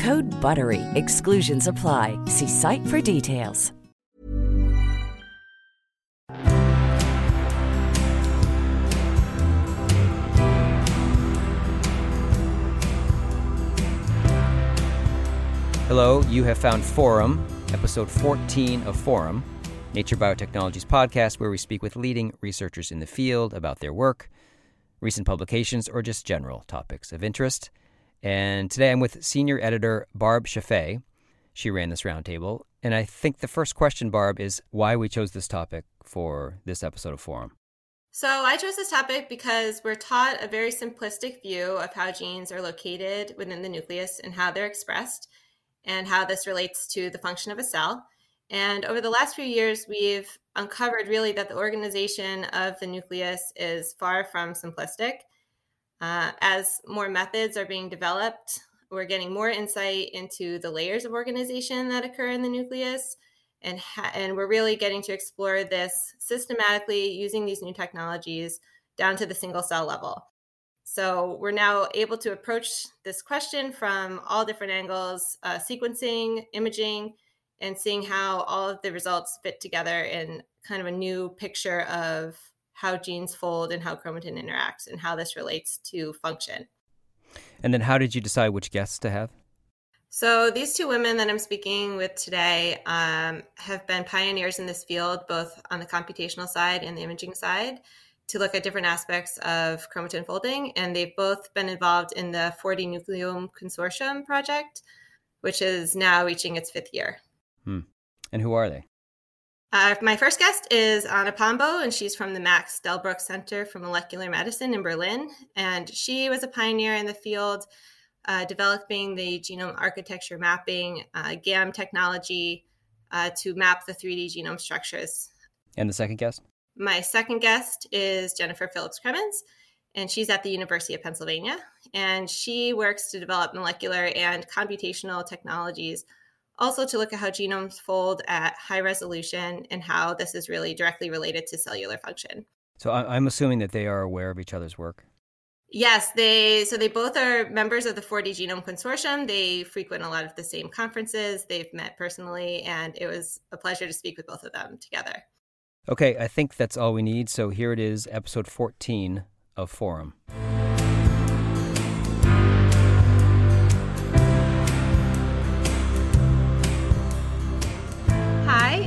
Code BUTTERY. Exclusions apply. See site for details. Hello, you have found Forum, episode 14 of Forum, Nature Biotechnology's podcast where we speak with leading researchers in the field about their work, recent publications, or just general topics of interest. And today I'm with senior editor Barb Chaffee. She ran this roundtable. And I think the first question, Barb, is why we chose this topic for this episode of Forum. So, I chose this topic because we're taught a very simplistic view of how genes are located within the nucleus and how they're expressed and how this relates to the function of a cell. And over the last few years, we've uncovered really that the organization of the nucleus is far from simplistic. Uh, as more methods are being developed, we're getting more insight into the layers of organization that occur in the nucleus. And, ha- and we're really getting to explore this systematically using these new technologies down to the single cell level. So we're now able to approach this question from all different angles uh, sequencing, imaging, and seeing how all of the results fit together in kind of a new picture of how genes fold and how chromatin interacts and how this relates to function. And then, how did you decide which guests to have? So, these two women that I'm speaking with today um, have been pioneers in this field, both on the computational side and the imaging side to look at different aspects of chromatin folding. And they've both been involved in the 4D Nucleome Consortium project, which is now reaching its fifth year. Hmm. And who are they? Uh, my first guest is Anna Pombo, and she's from the Max Delbruck Center for Molecular Medicine in Berlin. And she was a pioneer in the field, uh, developing the genome architecture mapping, uh, GAM technology uh, to map the 3D genome structures. And the second guest? My second guest is Jennifer Phillips Cremins, and she's at the University of Pennsylvania. And she works to develop molecular and computational technologies, also to look at how genomes fold at high resolution and how this is really directly related to cellular function. So I'm assuming that they are aware of each other's work. Yes, they so they both are members of the 4D Genome Consortium. They frequent a lot of the same conferences. They've met personally, and it was a pleasure to speak with both of them together. Okay, I think that's all we need. So here it is, episode 14 of Forum.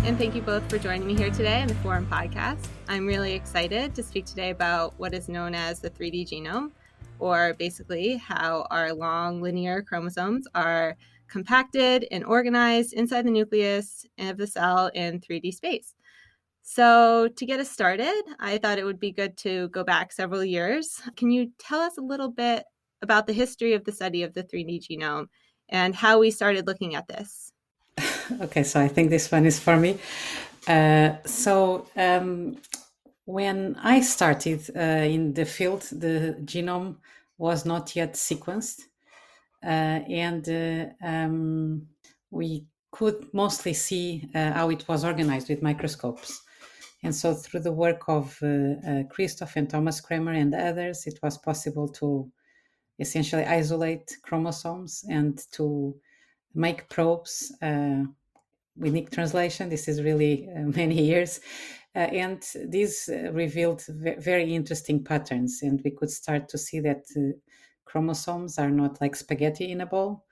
And thank you both for joining me here today on the Forum podcast. I'm really excited to speak today about what is known as the 3D genome, or basically how our long linear chromosomes are compacted and organized inside the nucleus of the cell in 3D space. So, to get us started, I thought it would be good to go back several years. Can you tell us a little bit about the history of the study of the 3D genome and how we started looking at this? Okay, so I think this one is for me. Uh, so, um, when I started uh, in the field, the genome was not yet sequenced, uh, and uh, um, we could mostly see uh, how it was organized with microscopes. And so, through the work of uh, Christoph and Thomas Cremer and others, it was possible to essentially isolate chromosomes and to make probes uh, with Nick translation. This is really uh, many years. Uh, and these uh, revealed very interesting patterns. And we could start to see that chromosomes are not like spaghetti in a bowl.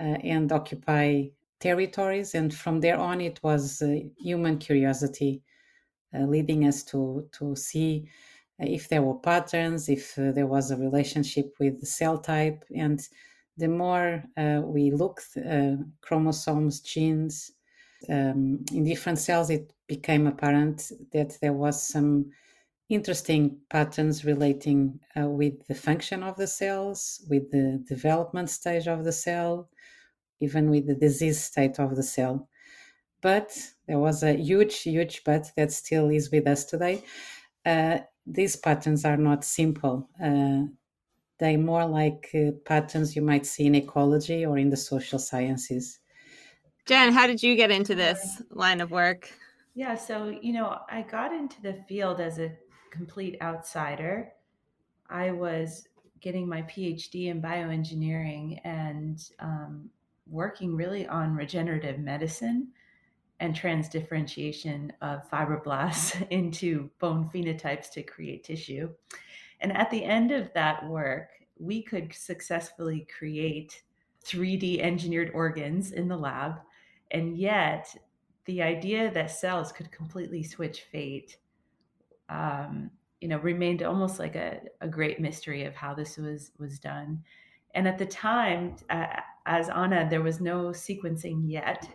uh, and occupy territories. And from there on, it was uh, human curiosity uh, leading us to, to see if there were patterns, if there was a relationship with the cell type. And the more we looked, chromosomes, genes, um, in different cells, it became apparent that there was some interesting patterns relating uh, with the function of the cells, with the development stage of the cell, even with the disease state of the cell. But there was a huge, huge but that still is with us today. Uh, these patterns are not simple. Uh, they're more like uh, patterns you might see in ecology or in the social sciences. Jen, how did you get into this line of work? Yeah, so, you know, I got into the field as a complete outsider. I was getting my PhD in bioengineering and um, working really on regenerative medicine and transdifferentiation of fibroblasts into bone phenotypes to create tissue. And at the end of that work, we could successfully create 3D engineered organs in the lab. And yet, the idea that cells could completely switch fate, um, you know, remained almost like a, a great mystery of how this was was done. And at the time, uh, as Anna, there was no sequencing yet,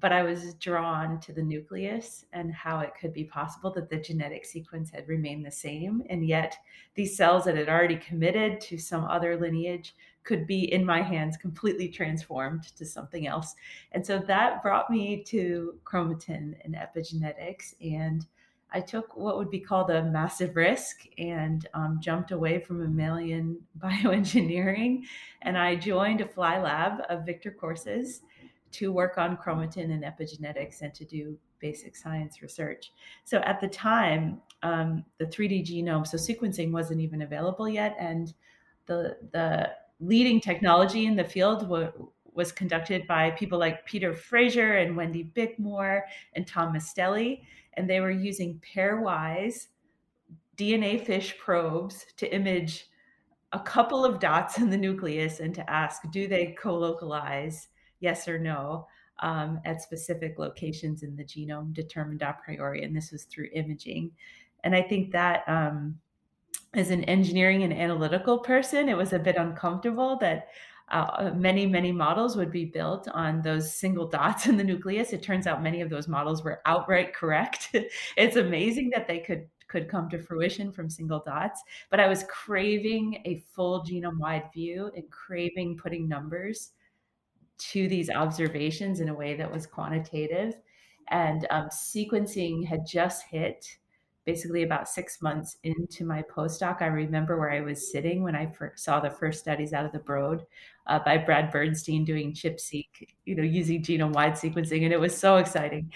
but I was drawn to the nucleus and how it could be possible that the genetic sequence had remained the same. And yet, these cells that had already committed to some other lineage could be in my hands completely transformed to something else. And so that brought me to chromatin and epigenetics. And I took what would be called a massive risk and um, jumped away from mammalian bioengineering. And I joined a fly lab of Victor Corces to work on chromatin and epigenetics and to do basic science research. So at the time, um, the 3D genome, so sequencing wasn't even available yet. And the, the leading technology in the field was conducted by people like Peter Fraser and Wendy Bickmore and Tom Misteli, and they were using pairwise DNA fish probes to image a couple of dots in the nucleus and to ask, do they co-localize, yes or no, um, at specific locations in the genome determined a priori, and this was through imaging. And I think that um, as an engineering and analytical person, it was a bit uncomfortable that uh, many, many models would be built on those single dots in the nucleus. It turns out many of those models were outright correct. it's amazing that they could could come to fruition from single dots. But I was craving a full genome wide view and craving putting numbers to these observations in a way that was quantitative. And um, sequencing had just hit basically about six months into my postdoc, I remember where I was sitting when I first saw the first studies out of the Broad uh, by Brad Bernstein doing ChIP-seq, you know, using genome-wide sequencing, and it was so exciting.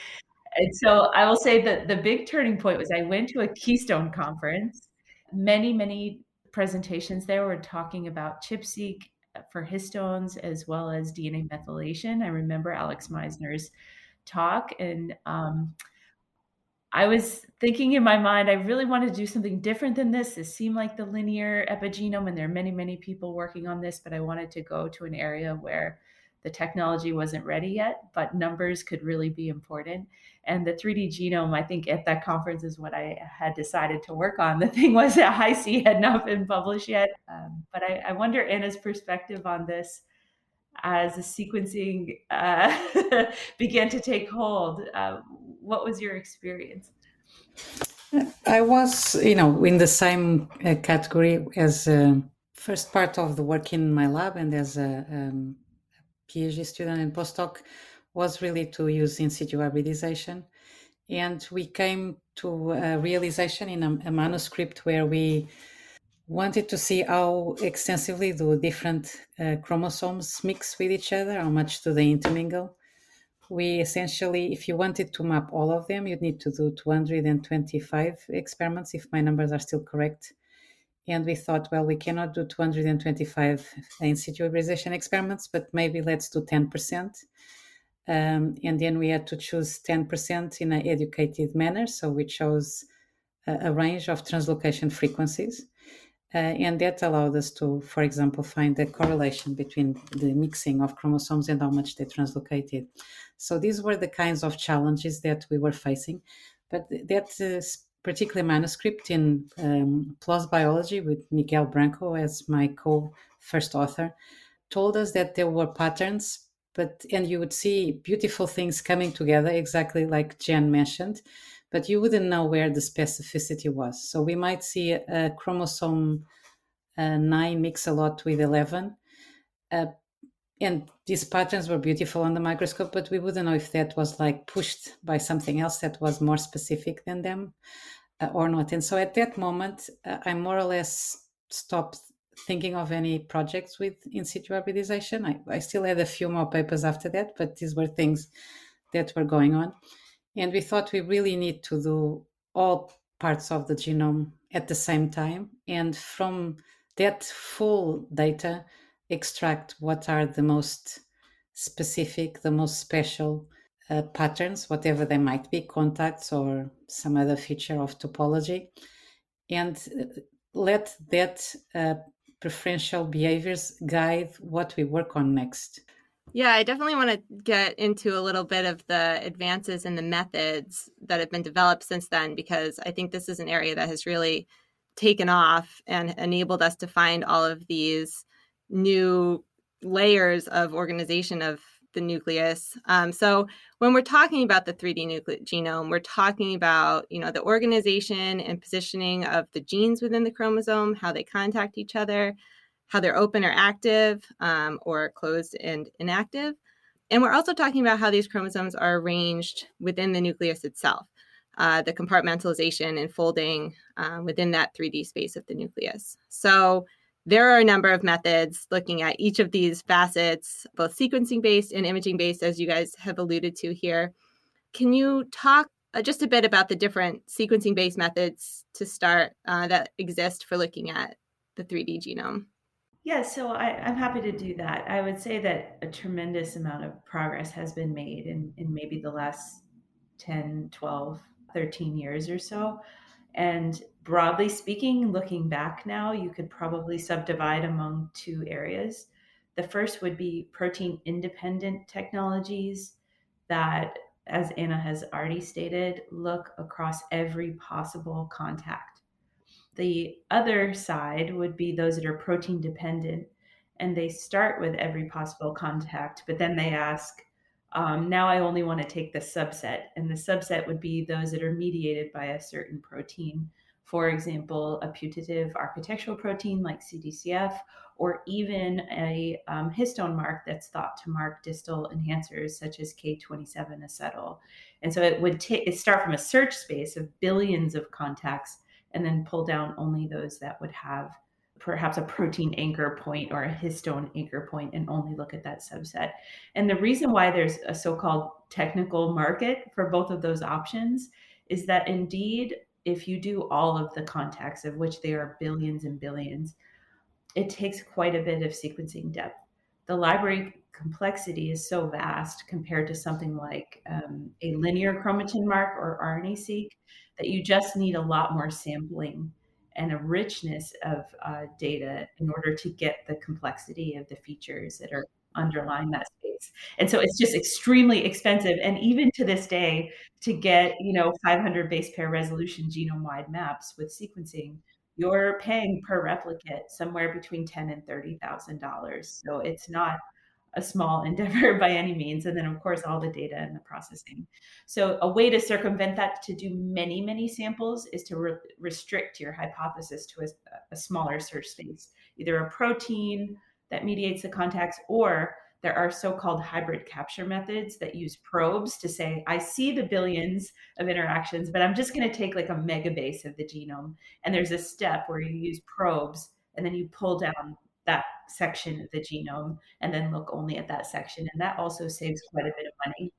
And so I will say that the big turning point was I went to a Keystone conference. Many, many presentations there were talking about ChIP-seq for histones as well as DNA methylation. I remember Alex Meissner's talk and um, I was thinking in my mind, I really want to do something different than this. This seemed like the linear epigenome, and there are many, many people working on this, but I wanted to go to an area where the technology wasn't ready yet, but numbers could really be important. And the 3D genome, I think at that conference is what I had decided to work on. The thing was that Hi-C had not been published yet. Um, but I, I, wonder Anna's perspective on this as the sequencing uh, began to take hold. Uh, what was your experience? I was, you know, in the same uh, category as uh, first part of the work in my lab and as a um, PhD student and postdoc was really to use in situ hybridization. And we came to a realization in a, a manuscript where we wanted to see how extensively do different uh, chromosomes mix with each other, how much do they intermingle we essentially, if you wanted to map all of them, you'd need to do 225 experiments, if my numbers are still correct. And we thought, well, we cannot do 225 in situ hybridization experiments, but maybe let's do 10%. Um, and then we had to choose 10% in an educated manner. So we chose a, a range of translocation frequencies. Uh, and that allowed us to, for example, find the correlation between the mixing of chromosomes and how much they translocated. So these were the kinds of challenges that we were facing. But that uh, particular manuscript in um, PLOS Biology with Miguel Branco as my co first author told us that there were patterns but and you would see beautiful things coming together exactly like jen mentioned but you wouldn't know where the specificity was. So we might see a chromosome uh, 9 mix a lot with 11 uh, and these patterns were beautiful on the microscope but we wouldn't know if that was like pushed by something else that was more specific than them uh, or not and so at that moment uh, i more or less stopped thinking of any projects with in situ hybridization. I, I still had a few more papers after that, but these were things that were going on. And we thought we really need to do all parts of the genome at the same time. And from that full data, extract what are the most specific, the most special uh, patterns, whatever they might be, contacts or some other feature of topology, and uh, let that uh, preferential behaviors guide what we work on next. Yeah, I definitely want to get into a little bit of the advances in the methods that have been developed since then, because I think this is an area that has really taken off and enabled us to find all of these new layers of organization of the nucleus. Um, so when we're talking about the 3D nuclear genome, we're talking about you know the organization and positioning of the genes within the chromosome, how they contact each other, how they're open or active, um, or closed and inactive. And we're also talking about how these chromosomes are arranged within the nucleus itself, uh, the compartmentalization and folding um, within that 3D space of the nucleus. So there are a number of methods looking at each of these facets, both sequencing based and imaging based, as you guys have alluded to here. Can you talk uh, just a bit about the different sequencing based methods to start uh, that exist for looking at the 3D genome? Yeah, so I, am happy to do that. I would say that a tremendous amount of progress has been made in, in maybe the last 10, 12, 13 years or so. And broadly speaking, looking back now, you could probably subdivide among two areas. The first would be protein independent technologies that, as Anna has already stated, look across every possible contact. The other side would be those that are protein dependent and they start with every possible contact, but then they ask, um, now I only want to take the subset, and the subset would be those that are mediated by a certain protein. For example, a putative architectural protein like CTCF, or even a um, histone mark that's thought to mark distal enhancers such as K27 acetyl. And so it would t- start from a search space of billions of contacts and then pull down only those that would have perhaps a protein anchor point or a histone anchor point and only look at that subset. And the reason why there's a so called technical market for both of those options is that indeed, if you do all of the contacts, of which there are billions and billions, it takes quite a bit of sequencing depth. The library complexity is so vast compared to something like um, a linear chromatin mark or RNA-seq that you just need a lot more sampling and a richness of uh, data in order to get the complexity of the features that are underlying that space. And so it's just extremely expensive. And even to this day, to get, you know, 500 base pair resolution genome wide maps with sequencing, you're paying per replicate somewhere between ten and thirty thousand dollars. So it's not a small endeavor by any means. And then, of course, all the data and the processing. So, a way to circumvent that to do many, many samples is to re- restrict your hypothesis to a, a smaller search space, either a protein that mediates the contacts or there are so-called hybrid capture methods that use probes to say i see the billions of interactions but i'm just going to take like a megabase of the genome and there's a step where you use probes and then you pull down that section of the genome and then look only at that section. And that also saves quite a bit of money.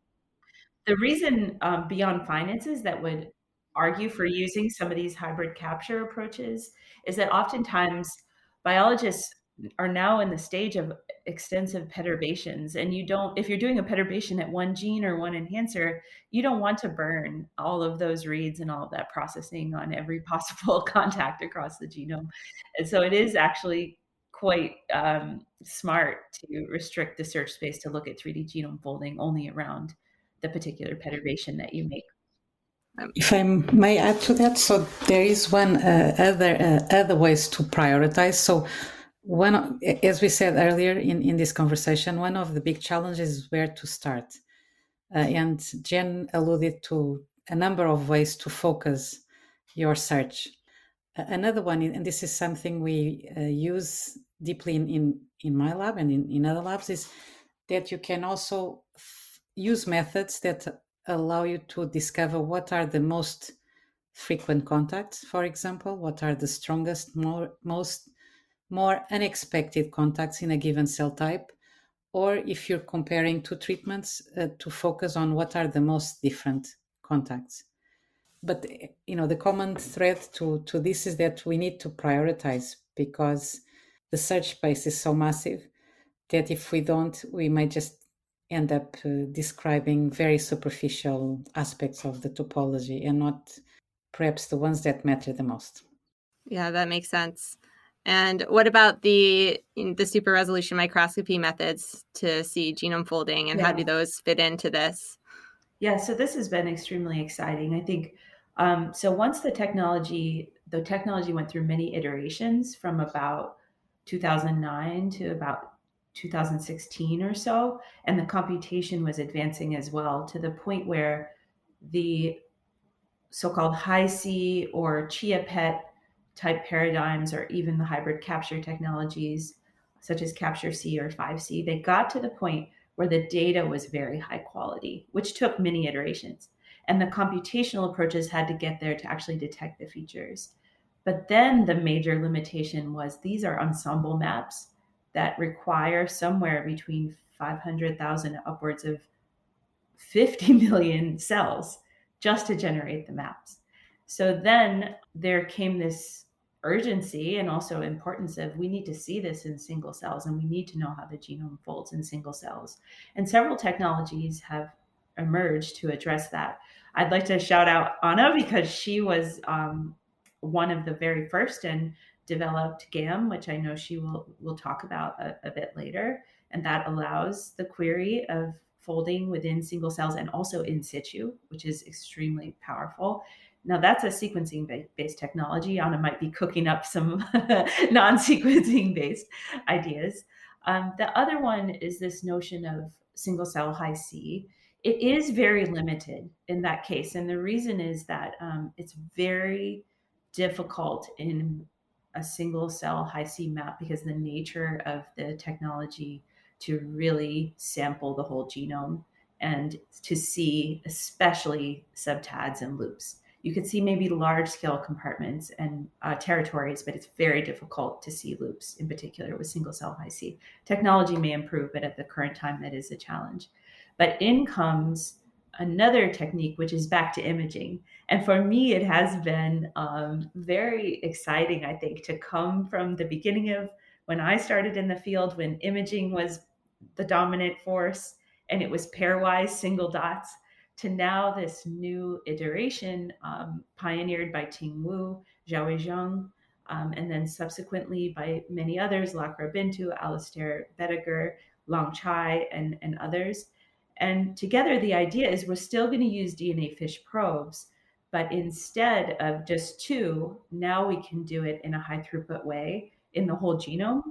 The reason um, beyond finances that would argue for using some of these hybrid capture approaches is that oftentimes biologists are now in the stage of extensive perturbations and you don't if you're doing a perturbation at one gene or one enhancer you don't want to burn all of those reads and all of that processing on every possible contact across the genome and so it is actually quite um, smart to restrict the search space to look at 3d genome folding only around the particular perturbation that you make if I may add to that, so there is one uh, other uh, other ways to prioritize. So one, as we said earlier in, in this conversation, one of the big challenges is where to start. Uh, and Jen alluded to a number of ways to focus your search. Another one, and this is something we uh, use deeply in, in, in my lab and in, in other labs, is that you can also f- use methods that allow you to discover what are the most frequent contacts, for example, what are the strongest, more, most more unexpected contacts in a given cell type, or if you're comparing two treatments, uh, to focus on what are the most different contacts. But you know, the common thread to, to this is that we need to prioritize because the search space is so massive that if we don't, we might just end up uh, describing very superficial aspects of the topology and not perhaps the ones that matter the most. Yeah, that makes sense. And what about the the super resolution microscopy methods to see genome folding and yeah. how do those fit into this? Yeah, so this has been extremely exciting. I think um, so. Once the technology, the technology went through many iterations from about 2009 to about 2016 or so, and the computation was advancing as well to the point where the so-called Hi-C or ChIA-PET type paradigms or even the hybrid capture technologies such as Capture-C or 5c they got to the point where the data was very high quality which took many iterations and the computational approaches had to get there to actually detect the features but then the major limitation was these are ensemble maps that require somewhere between 500,000 upwards of 50 million cells just to generate the maps. So then there came this urgency and also importance of we need to see this in single cells and we need to know how the genome folds in single cells. And several technologies have emerged to address that. I'd like to shout out Anna because she was um, one of the very first and developed GAM, which I know she will will talk about a, a bit later, and that allows the query of folding within single cells and also in situ, which is extremely powerful. Now that's a sequencing based technology. Anna might be cooking up some non-sequencing based ideas. Um, the other one is this notion of single cell Hi-C. It is very limited in that case, and the reason is that um, it's very difficult in a single cell Hi-C map because the nature of the technology to really sample the whole genome and to see especially subtads and loops you could see maybe large scale compartments and uh, territories, but it's very difficult to see loops in particular with single cell Hi-C. Technology may improve, but at the current time, that is a challenge. But in comes another technique, which is back to imaging. And for me, it has been um, very exciting, I think, to come from the beginning of when I started in the field, when imaging was the dominant force and it was pairwise single dots to now this new iteration um, pioneered by Ting Wu, Xiaowei Zhuang, um, and then subsequently by many others, Lacra Bintu, Alistair Boettiger, Long Cai, and, and others. And together, the idea is we're still going to use DNA fish probes, but instead of just two, now we can do it in a high throughput way in the whole genome,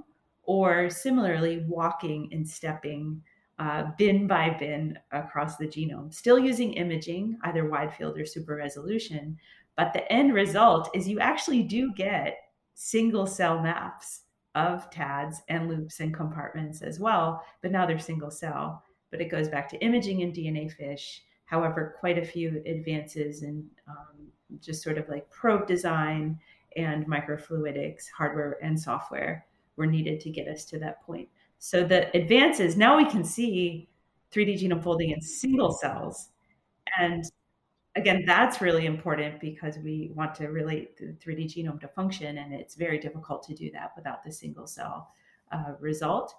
or similarly, walking and stepping uh, bin by bin across the genome, still using imaging, either wide field or super resolution. But the end result is you actually do get single cell maps of TADs and loops and compartments as well, but now they're single cell. But it goes back to imaging in DNA fish. However, quite a few advances in um, just sort of like probe design and microfluidics, hardware and software, were needed to get us to that point. So the advances now we can see 3D genome folding in single cells. And again, that's really important because we want to relate the 3D genome to function, and it's very difficult to do that without the single cell uh, result.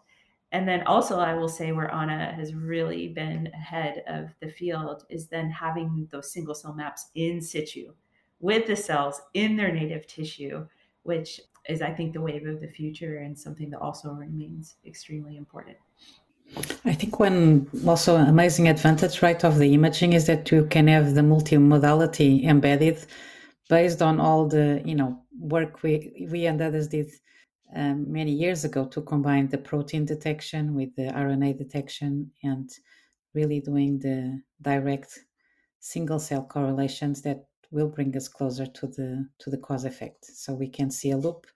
And then also, I will say where Anna has really been ahead of the field is then having those single cell maps in situ with the cells in their native tissue, which is, I think, the wave of the future and something that also remains extremely important. I think one also amazing advantage, right, of the imaging is that you can have the multimodality embedded based on all the, you know, work we we and others did um, many years ago to combine the protein detection with the RNA detection and really doing the direct single cell correlations that will bring us closer to the to the cause effect. So we can see a loop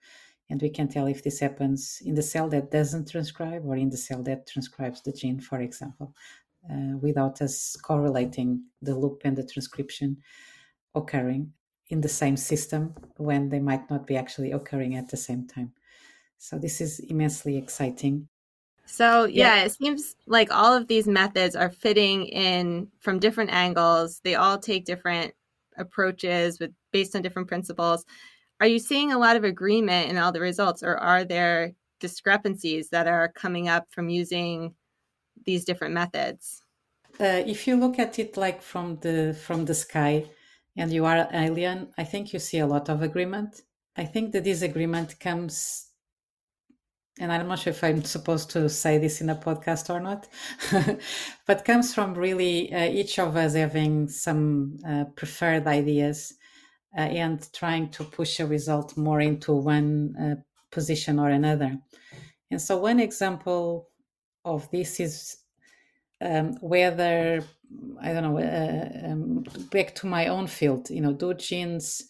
and we can tell if this happens in the cell that doesn't transcribe or in the cell that transcribes the gene, for example, uh, without us correlating the loop and the transcription occurring in the same system when they might not be actually occurring at the same time. So this is immensely exciting. So yeah, yeah, it seems like all of these methods are fitting in from different angles. They all take different approaches with based on different principles. Are you seeing a lot of agreement in all the results, or are there discrepancies that are coming up from using these different methods? Uh, if you look at it like from the from the sky, and you are alien, I think you see a lot of agreement. I think the disagreement comes, and I'm not sure if I'm supposed to say this in a podcast or not, but comes from really uh, each of us having some uh, preferred ideas uh, and trying to push a result more into one uh, position or another. And so, one example of this is um, whether I don't know, uh, um, back to my own field, you know, do genes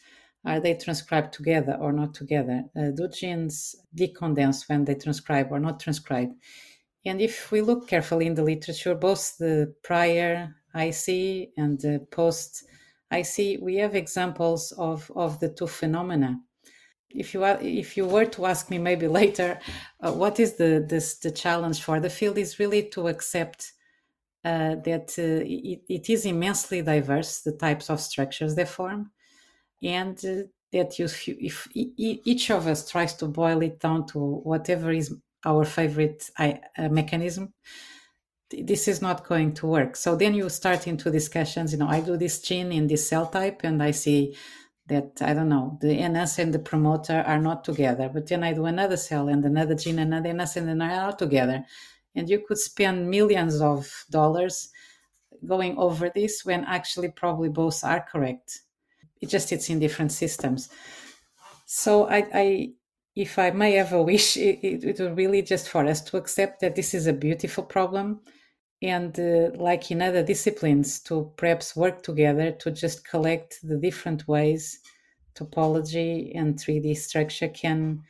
are they transcribed together or not together? Uh, do genes decondense when they transcribe or not transcribe? And if we look carefully in the literature, both the prior Hi-C and the post Hi-C, we have examples of, of the two phenomena. If you if you were to ask me maybe later, uh, what is the this, the challenge for the field is really to accept uh, that uh, it, it is immensely diverse, the types of structures they form, and uh, that you, if, each of us tries to boil it down to whatever is our favorite uh, mechanism, this is not going to work. So then you start into discussions. You know, I do this gene in this cell type, and I see that I don't know the enhancer and the promoter are not together. But then I do another cell and another gene, another enhancer, and they are together and you could spend millions of dollars going over this when actually probably both are correct it just it's in different systems. So i, I if i may have a wish it, it, it would really just for us to accept that this is a beautiful problem and uh, like in other disciplines to perhaps work together to just collect the different ways topology and 3d structure can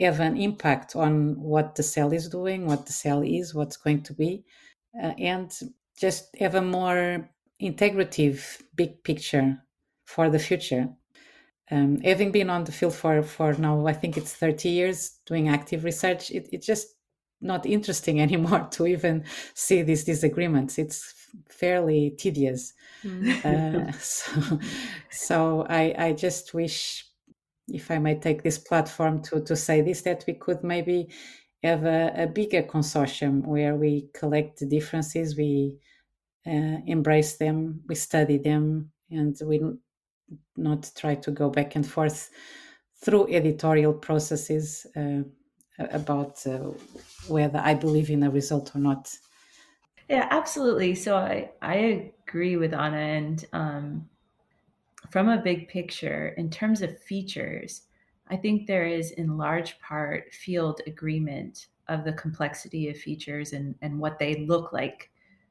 have an impact on what the cell is doing, what the cell is, what's going to be, uh, and just have a more integrative big picture for the future. Um, having been on the field for, for now, I think it's 30 years doing active research, it, it's just not interesting anymore to even see these disagreements. It's fairly tedious. Mm. uh, so, so I, I just wish if I may take this platform to, to say this, that we could maybe have a, a bigger consortium where we collect the differences, we uh, embrace them, we study them, and we not try to go back and forth through editorial processes uh, about uh, whether I believe in a result or not. Yeah, absolutely. So I, I agree with Anna, and um, from a big picture, in terms of features, I think there is in large part field agreement of the complexity of features and, and what they look like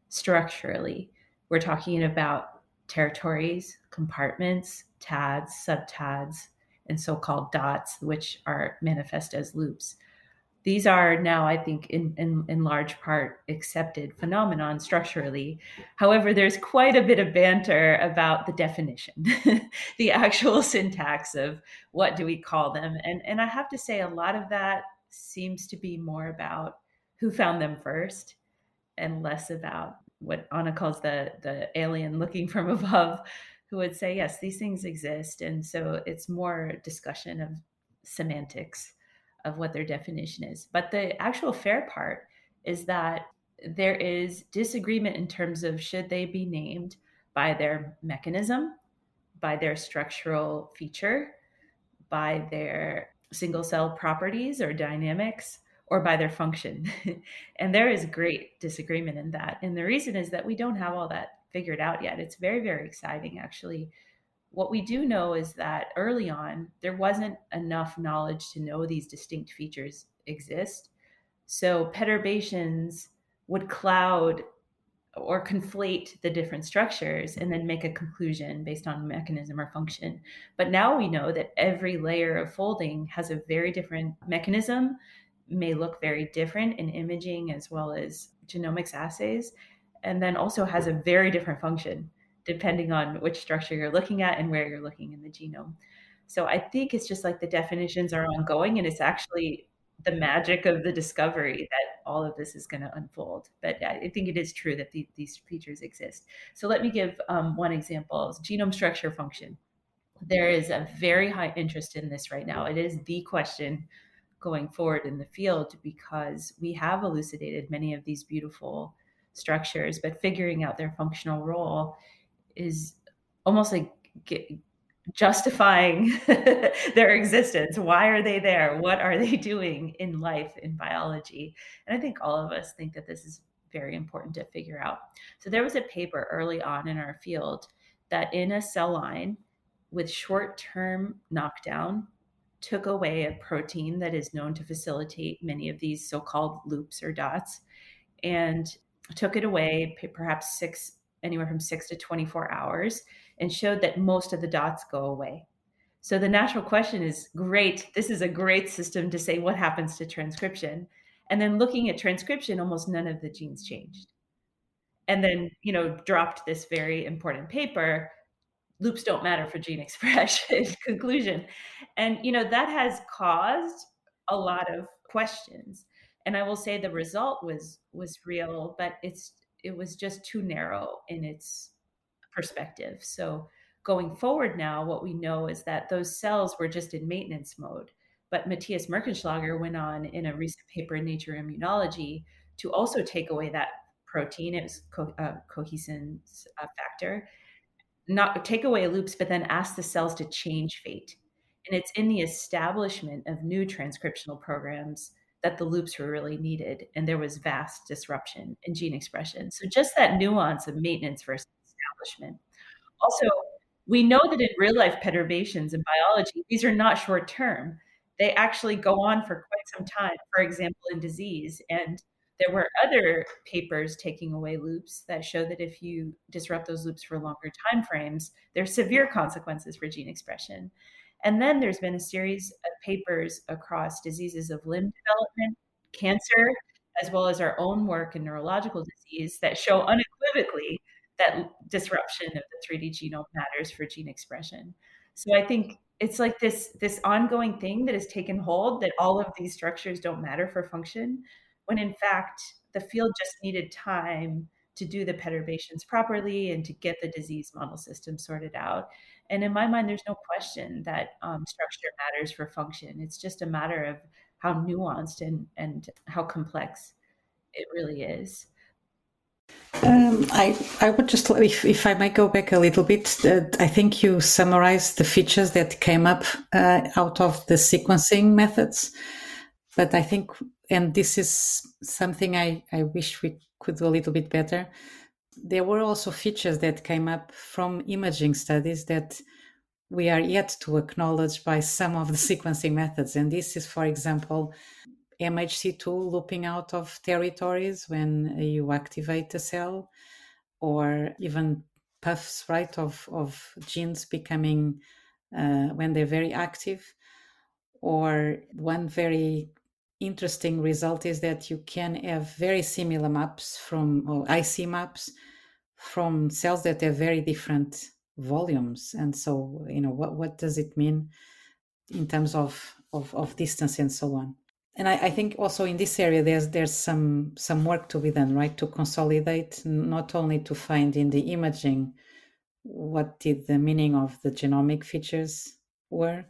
structurally. We're talking about territories, compartments, TADs, subTADs, and so called dots, which are manifest as loops. These are now i think in, in, in large part accepted phenomenon structurally. However there's quite a bit of banter about the definition the actual syntax of what do we call them. And and i have to say a lot of that seems to be more about who found them first and less about what anna calls the the alien looking from above who would say yes these things exist and so it's more discussion of semantics of what their definition is. But the actual fair part is that there is disagreement in terms of should they be named by their mechanism, by their structural feature, by their single cell properties or dynamics, or by their function. and there is great disagreement in that. And the reason is that we don't have all that figured out yet. It's very, very exciting, actually. What we do know is that early on, there wasn't enough knowledge to know these distinct features exist. So perturbations would cloud or conflate the different structures and then make a conclusion based on mechanism or function. But now we know that every layer of folding has a very different mechanism, may look very different in imaging as well as genomics assays, and then also has a very different function depending on which structure you're looking at and where you're looking in the genome. So I think it's just like the definitions are ongoing and it's actually the magic of the discovery that all of this is going to unfold. But I think it is true that the, these features exist. So let me give um, one example: genome structure function. There is a very high interest in this right now. It is the question going forward in the field because we have elucidated many of these beautiful structures, but figuring out their functional role is almost like justifying their existence. Why are they there? What are they doing in life, in biology? And I think all of us think that this is very important to figure out. So there was a paper early on in our field that in a cell line with short term knockdown took away a protein that is known to facilitate many of these so called loops or dots and took it away perhaps six anywhere from six to 24 hours and showed that most of the dots go away. So the natural question is great. This is a great system to say what happens to transcription. And then looking at transcription, almost none of the genes changed. And then, you know, dropped this very important paper loops don't matter for gene expression conclusion and you know that has caused a lot of questions and i will say the result was was real but it's it was just too narrow in its perspective. So going forward now, what we know is that those cells were just in maintenance mode. But Matthias Merkenschlager went on in a recent paper in Nature Immunology to also take away that protein, it was co- uh, cohesin uh, factor, not take away loops, but then ask the cells to change fate. And it's in the establishment of new transcriptional programs that the loops were really needed and there was vast disruption in gene expression. So just that nuance of maintenance versus establishment. Also, we know that in real life perturbations in biology, these are not short term. They actually go on for quite some time, for example, in disease. And there were other papers taking away loops that show that if you disrupt those loops for longer time frames, there's severe consequences for gene expression. And then there's been a series of papers across diseases of limb development, cancer, as well as our own work in neurological disease that show unequivocally that disruption of the 3D genome matters for gene expression. So I think it's like this this ongoing thing that has taken hold that all of these structures don't matter for function, when in fact the field just needed time to do the perturbations properly and to get the disease model system sorted out. And in my mind, there's no question that um, structure matters for function. It's just a matter of how nuanced and, and how complex it really is. Um, I, I would just, if, if I might go back a little bit, uh, I think you summarized the features that came up uh, out of the sequencing methods. But I think, and this is something I, I wish we could do a little bit better. There were also features that came up from imaging studies that we are yet to acknowledge by some of the sequencing methods. And this is, for example, MHC2 looping out of territories when you activate a cell, or even puffs, right, of, of genes becoming uh, when they're very active. Or one very interesting result is that you can have very similar maps from or Hi-C maps from cells that have very different volumes. And so, you know, what, what does it mean in terms of, of, of distance and so on? and I, I, think also in this area there's there's some some work to be done right to consolidate not only to find in the imaging what did the meaning of the genomic features were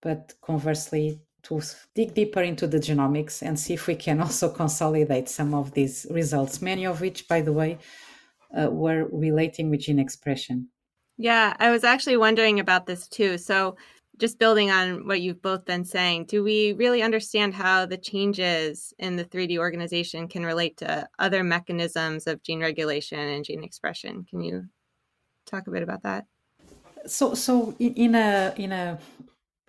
but conversely to dig deeper into the genomics and see if we can also consolidate some of these results, many of which, by the way, uh, were relating with gene expression. Yeah, I was actually wondering about this too. So, just building on what you've both been saying, do we really understand how the changes in the 3D organization can relate to other mechanisms of gene regulation and gene expression? Can you talk a bit about that? So, so in a in a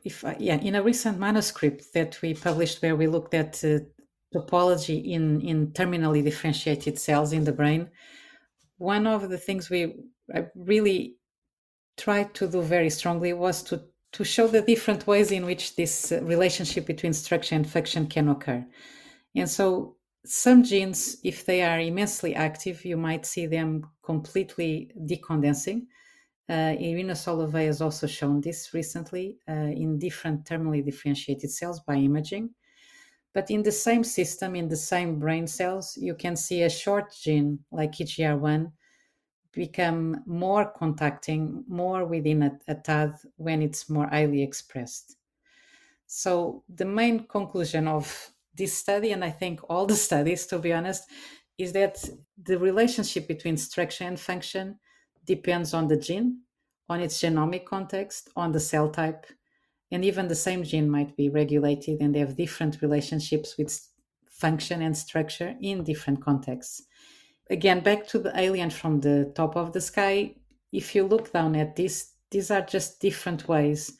if I, yeah in a recent manuscript that we published where we looked at uh, topology in in terminally differentiated cells in the brain, one of the things we really tried to do very strongly was to to show the different ways in which this uh, relationship between structure and function can occur. And so some genes, if they are immensely active, you might see them completely decondensing. Uh, Irina Solovei has also shown this recently uh, in different terminally differentiated cells by imaging. But in the same system, in the same brain cells, you can see a short gene like EGR1 become more contacting, more within a, a TAD when it's more highly expressed. So the main conclusion of this study, and I think all the studies, to be honest, is that the relationship between structure and function depends on the gene, on its genomic context, on the cell type, and even the same gene might be regulated and they have different relationships with function and structure in different contexts. Again, back to the alien from the top of the sky, if you look down at this, these are just different ways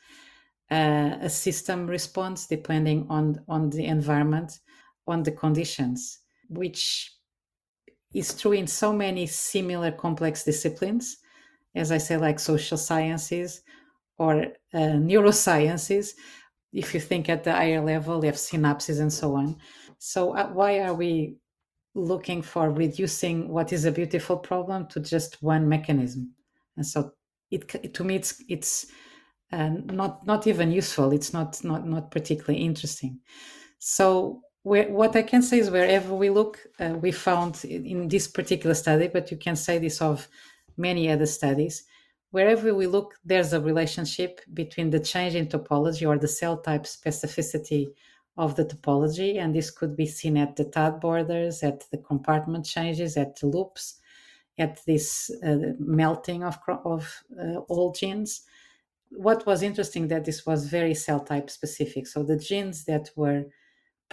uh, a system responds depending on, on the environment, on the conditions, which is true in so many similar complex disciplines, as I say, like social sciences or uh, neurosciences. If you think at the higher level, they have synapses and so on. So, uh, why are we looking for reducing what is a beautiful problem to just one mechanism and so it to me it's it's uh, not not even useful it's not not not particularly interesting so where, what i can say is wherever we look uh, we found in this particular study but you can say this of many other studies wherever we look there's a relationship between the change in topology or the cell type specificity of the topology, and this could be seen at the TAD borders, at the compartment changes, at the loops, at this uh, melting of, of uh, all genes. What was interesting that this was very cell type specific. So the genes that were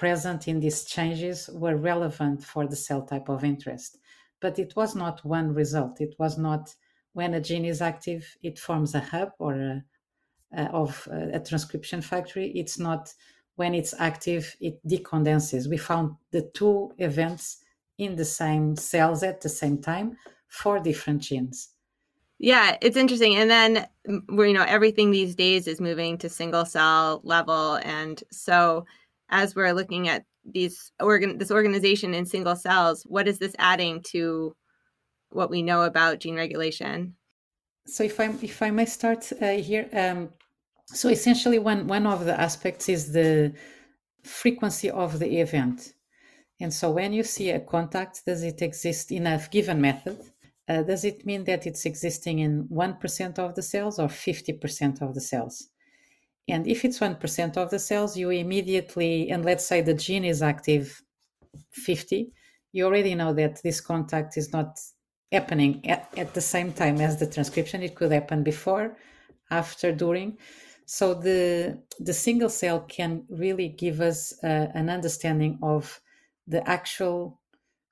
present in these changes were relevant for the cell type of interest. But it was not one result. It was not when a gene is active, it forms a hub or a, a of a, a transcription factory. It's not when it's active, it decondenses. We found the two events in the same cells at the same time for different genes. Yeah, it's interesting. And then mm, where you know everything these days is moving to single cell level, and so as we're looking at these organ this organization in single cells, what is this adding to what we know about gene regulation? So if I if I may start uh, here, um, so essentially one one of the aspects is the frequency of the event. And so when you see a contact does it exist in a given method? Uh, does it mean that it's existing in 1% of the cells or 50% of the cells and if it's 1% of the cells you immediately and let's say the gene is active 50 you already know that this contact is not happening at, at the same time as the transcription. It could happen before after during. So the the single cell can really give us uh, an understanding of the actual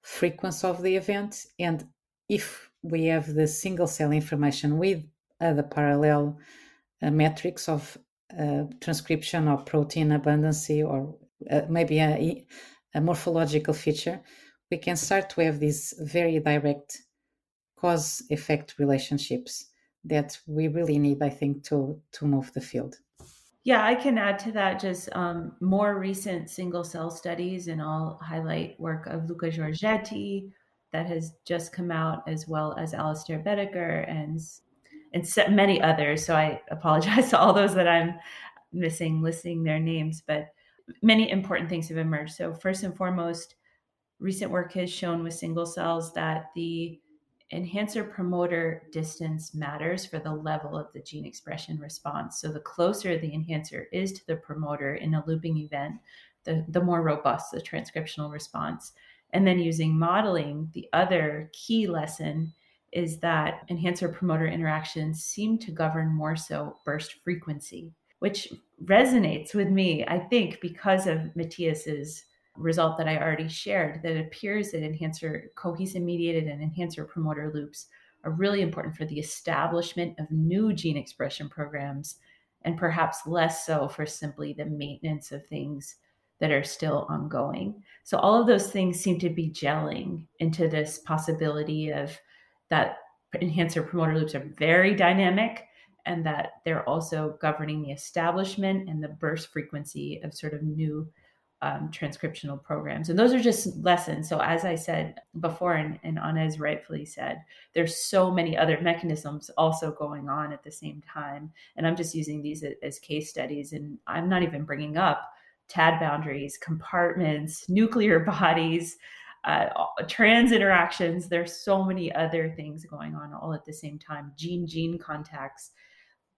frequency of the event, and if we have the single cell information with other parallel uh, metrics of transcription or protein abundancy or uh, maybe a, a morphological feature, we can start to have these very direct cause effect relationships that we really need, I think, to to move the field. Yeah, I can add to that just um, more recent single cell studies, and I'll highlight work of Luca Giorgetti that has just come out, as well as Alistair Boettiger and and many others. So I apologize to all those that I'm missing listing their names, but many important things have emerged. So first and foremost, recent work has shown with single cells that the enhancer promoter distance matters for the level of the gene expression response. So the closer the enhancer is to the promoter in a looping event, the, the more robust the transcriptional response. And then using modeling, the other key lesson is that enhancer promoter interactions seem to govern more so burst frequency, which resonates with me, I think, because of Matthias's result that I already shared, that it appears that enhancer cohesin mediated and enhancer promoter loops are really important for the establishment of new gene expression programs and perhaps less so for simply the maintenance of things that are still ongoing. So all of those things seem to be gelling into this possibility of that enhancer promoter loops are very dynamic and that they're also governing the establishment and the burst frequency of sort of new um, transcriptional programs. And those are just lessons. So, as I said before, and, and Anna's rightfully said, there's so many other mechanisms also going on at the same time. And I'm just using these as, as case studies. And I'm not even bringing up TAD boundaries, compartments, nuclear bodies, uh, trans interactions. There's so many other things going on all at the same time, gene gene contacts.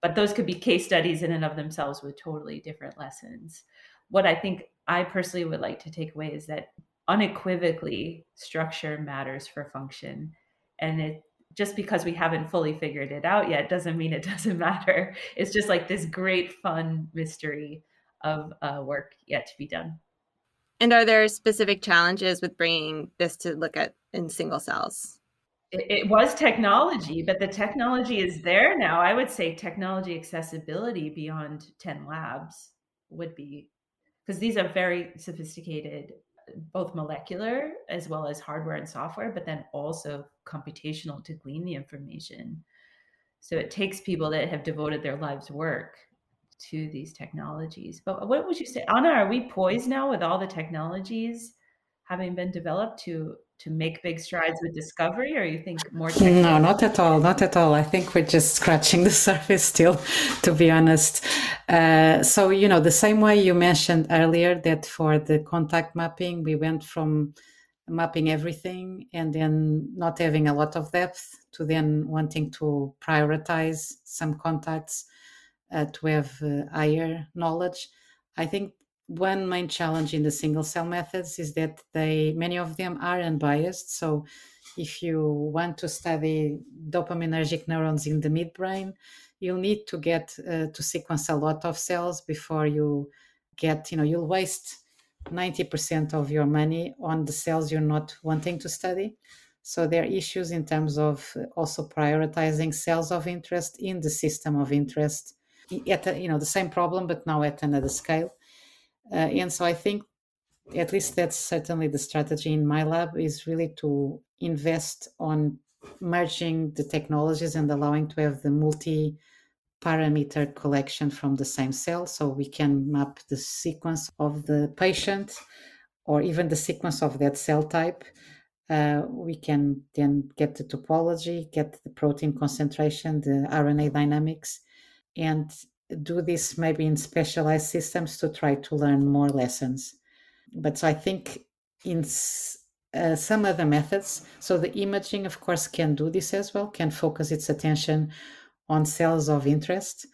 But those could be case studies in and of themselves with totally different lessons. What I think I personally would like to take away is that unequivocally structure matters for function. And it just because we haven't fully figured it out yet doesn't mean it doesn't matter. It's just like this great fun mystery of uh, work yet to be done. And are there specific challenges with bringing this to look at in single cells? It, was technology, but the technology is there now. I would say technology accessibility beyond 10 labs would be because these are very sophisticated both molecular as well as hardware and software but then also computational to glean the information so it takes people that have devoted their lives work to these technologies. But what would you say anna are we poised now with all the technologies having been developed to to make big strides with discovery or you think more no not at all not at all. I think we're just scratching the surface still to be honest. Uh, so you know the same way you mentioned earlier that for the contact mapping we went from mapping everything and then not having a lot of depth to then wanting to prioritize some contacts uh, to have uh, higher knowledge. I think one main challenge in the single cell methods is that they many of them are unbiased. So if you want to study dopaminergic neurons in the midbrain you'll need to get uh, to sequence a lot of cells before you get you know you'll waste 90% of your money on the cells you're not wanting to study. So there are issues in terms of also prioritizing cells of interest in the system of interest at you know the same problem but now at another scale. Uh, and so I think at least that's certainly the strategy in my lab is really to invest on merging the technologies and allowing to have the multi parameter collection from the same cell. So we can map the sequence of the patient or even the sequence of that cell type. Uh, we can then get the topology get the protein concentration the rna dynamics and do this maybe in specialized systems to try to learn more lessons. But so I think in uh, some other methods, so the imaging, of course, can do this as well, can focus its attention on cells of interest.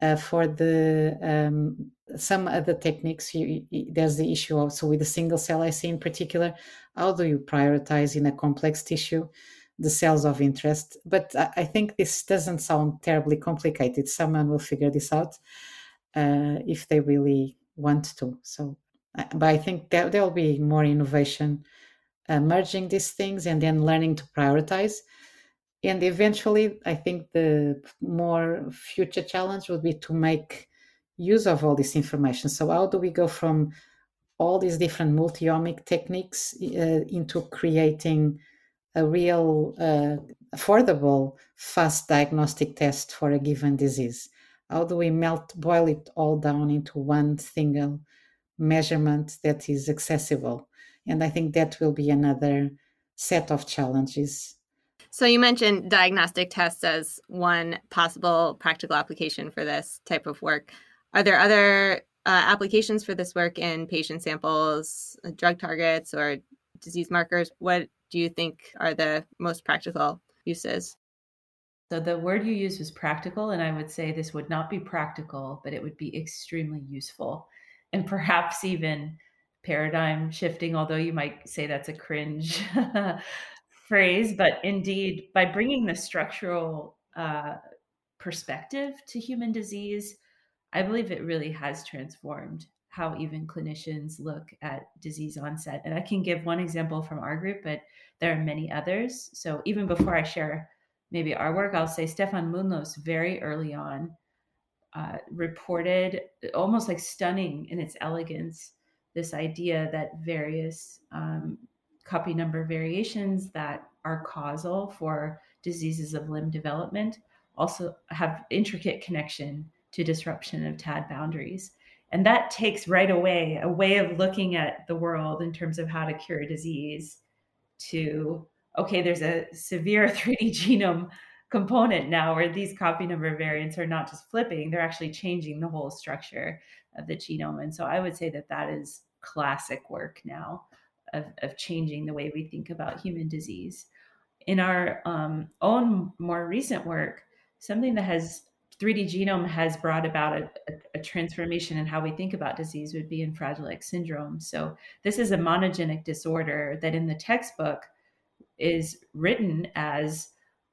Uh, for the um, some other techniques, you, you, there's the issue also with the single cell Hi-C in particular. How do you prioritize in a complex tissue? The cells of interest. But I think this doesn't sound terribly complicated. Someone will figure this out uh, if they really want to. So, but I think there there'll be more innovation, uh, merging these things and then learning to prioritize. And eventually, I think the more future challenge would be to make use of all this information. So, how do we go from all these different multi-omic techniques uh, into creating a real uh, affordable fast diagnostic test for a given disease. How do we melt boil it all down into one single measurement that is accessible? And i think that will be another set of challenges. So you mentioned diagnostic tests as one possible practical application for this type of work. Are there other uh, applications for this work in patient samples drug targets or disease markers? What do you think are the most practical uses? So the word you used was practical, and I would say this would not be practical, but it would be extremely useful and perhaps even paradigm shifting, although you might say that's a cringe phrase. But indeed, by bringing the structural uh, perspective to human disease, I believe it really has transformed how even clinicians look at disease onset. And I can give one example from our group, but there are many others. So even before I share maybe our work, I'll say Stefan Mundlos very early on uh, reported almost like stunning in its elegance this idea that various um, copy number variations that are causal for diseases of limb development also have intricate connection to disruption of TAD boundaries. And that takes right away a way of looking at the world in terms of how to cure a disease to okay, there's a severe 3D genome component now where these copy number variants are not just flipping, they're actually changing the whole structure of the genome. And so I would say that that is classic work now of, of changing the way we think about human disease. In our um, own more recent work, something that has 3D genome has brought about a, a, a, transformation in how we think about disease would be in Fragile X syndrome. So, this is a monogenic disorder that in the textbook is written as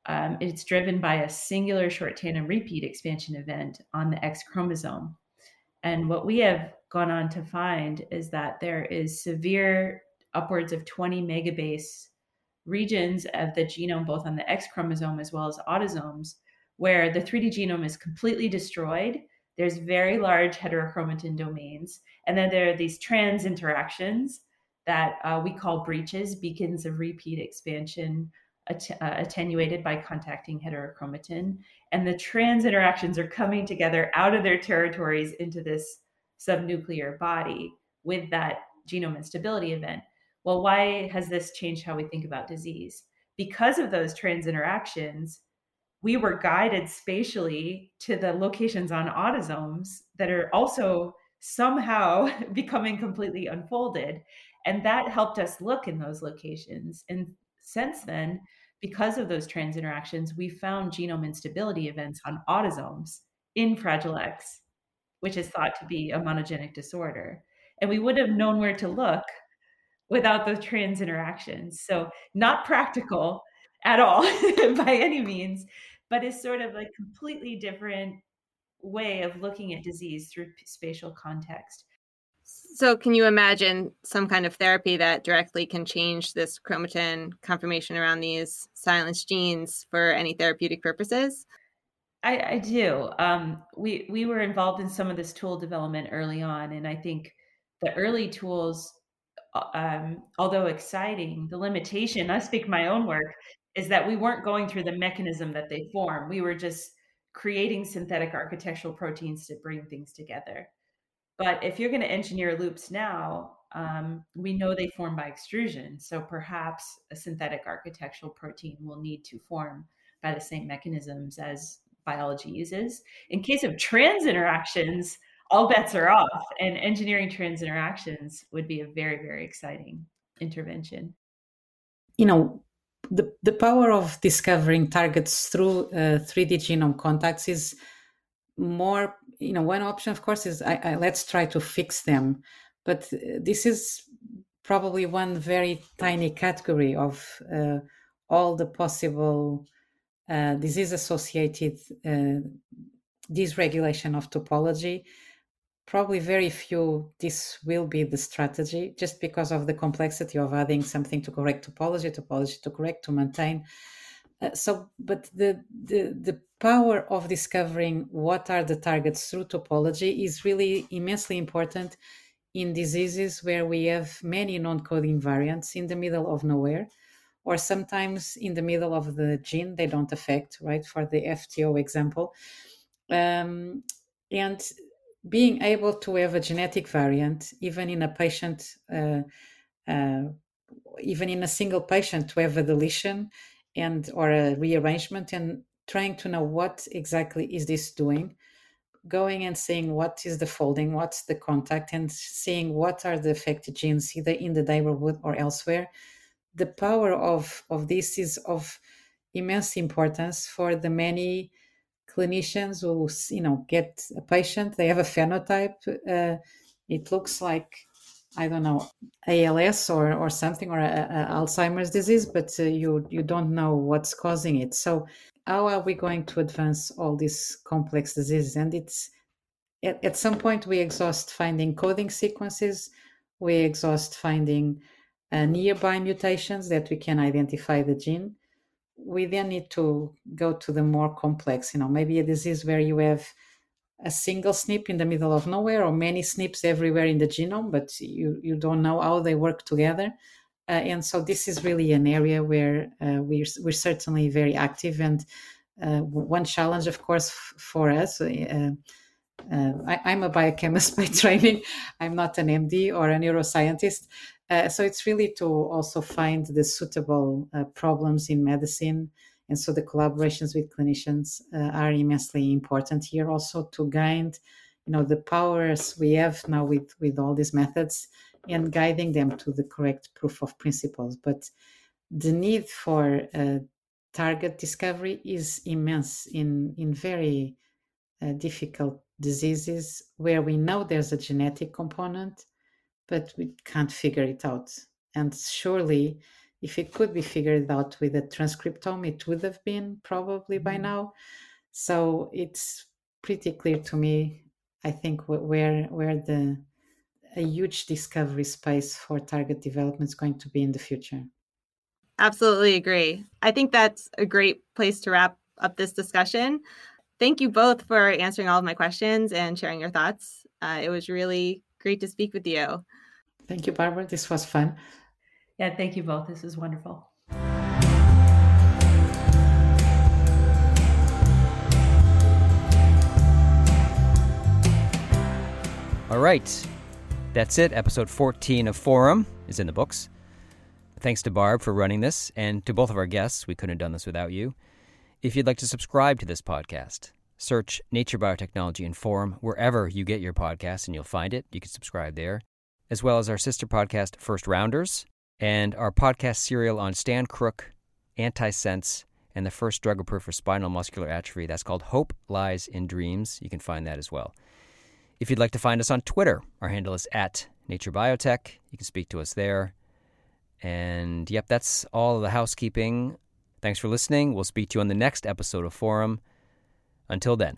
um, it's driven by a singular short tandem repeat expansion event on the X chromosome. And what we have gone on to find is that there is severe, upwards of 20 megabase regions of the genome, both on the X chromosome as well as autosomes, where the 3D genome is completely destroyed. There's very large heterochromatin domains. And then there are these trans interactions that uh, we call breaches, beacons of repeat expansion att- uh, attenuated by contacting heterochromatin. And the trans interactions are coming together out of their territories into this subnuclear body with that genome instability event. Well, why has this changed how we think about disease? Because of those trans interactions, we were guided spatially to the locations on autosomes that are also somehow becoming completely unfolded. And that helped us look in those locations. And since then, because of those trans interactions, we found genome instability events on autosomes in Fragile X, which is thought to be a monogenic disorder. And we would have known where to look without those trans interactions. So, not practical at all by any means, but is sort of a completely different way of looking at disease through spatial context. So, can you imagine some kind of therapy that directly can change this chromatin conformation around these silenced genes for any therapeutic purposes? I, I do. Um, we we were involved in some of this tool development early on, and I think the early tools, uh, um, although exciting, the limitation. I speak my own work is that we weren't going through the mechanism that they form. We were just creating synthetic architectural proteins to bring things together. But if you're going to engineer loops now, um, we know they form by extrusion. So perhaps a synthetic architectural protein will need to form by the same mechanisms as biology uses. In case of trans interactions, all bets are off, and engineering trans interactions would be a very, very exciting intervention. You know, the, the power of discovering targets through uh, 3D genome contacts is more you know one option of course is I, I, let's try to fix them. But uh, this is probably one very tiny category of uh, all the possible uh, disease associated uh, dysregulation of topology probably very few this will be the strategy just because of the complexity of adding something to correct topology topology to correct to maintain uh, so, but the, the the power of discovering what are the targets through topology is really immensely important in diseases where we have many non-coding variants in the middle of nowhere, or sometimes in the middle of the gene they don't affect. Right, for the FTO example, um, and being able to have a genetic variant even in a patient. Uh, uh, even in a single patient to have a deletion and or a rearrangement and trying to know what exactly is this doing going and seeing what is the folding what's the contact and seeing what are the affected genes either in the neighborhood or elsewhere the power of of this is of immense importance for the many clinicians who you know get a patient. They have a phenotype uh, it looks like i don't know als or or something or a, a alzheimer's disease but uh, you you don't know what's causing it. So how are we going to advance all these complex diseases? And it's at, at some point we exhaust finding coding sequences. We exhaust finding uh, nearby mutations that we can identify the gene we then need to go to the more complex you know maybe a disease where you have a single SNP in the middle of nowhere or many SNPs everywhere in the genome but you you don't know how they work together. Uh, and so this is really an area where uh, we're, we're certainly very active and uh, one challenge of course f- for us uh, uh, I, am a biochemist by training. I'm not an md or a neuroscientist uh, so it's really to also find the suitable uh, problems in medicine. And so the collaborations with clinicians uh, are immensely important here also to guide, you know, the powers we have now with, with all these methods and guiding them to the correct proof of principles. But the need for uh, target discovery is immense in, in very uh, difficult diseases where we know there's a genetic component but we can't figure it out. And surely, if it could be figured out with a transcriptome, it would have been probably by mm-hmm. now. So it's pretty clear to me. I think where where the a huge discovery space for target development is going to be in the future. Absolutely agree. I think that's a great place to wrap up this discussion. Thank you both for answering all of my questions and sharing your thoughts. Uh, it was really great to speak with you. Thank you, Barbara. This was fun. Yeah, thank you both. This is wonderful. All right. That's it. Episode 14 of Forum is in the books. Thanks to Barb for running this, and to both of our guests. We couldn't have done this without you. If you'd like to subscribe to this podcast, search Nature Biotechnology and Forum wherever you get your podcasts, and you'll find it. You can subscribe there as well as our sister podcast, First Rounders, and our podcast serial on Stan Crooke, Antisense, and the first drug approved for spinal muscular atrophy. That's called Hope Lies in Dreams. You can find that as well. If you'd like to find us on Twitter, our handle is at Nature Biotech. You can speak to us there. And yep, that's all of the housekeeping. Thanks for listening. We'll speak to you on the next episode of Forum. Until then.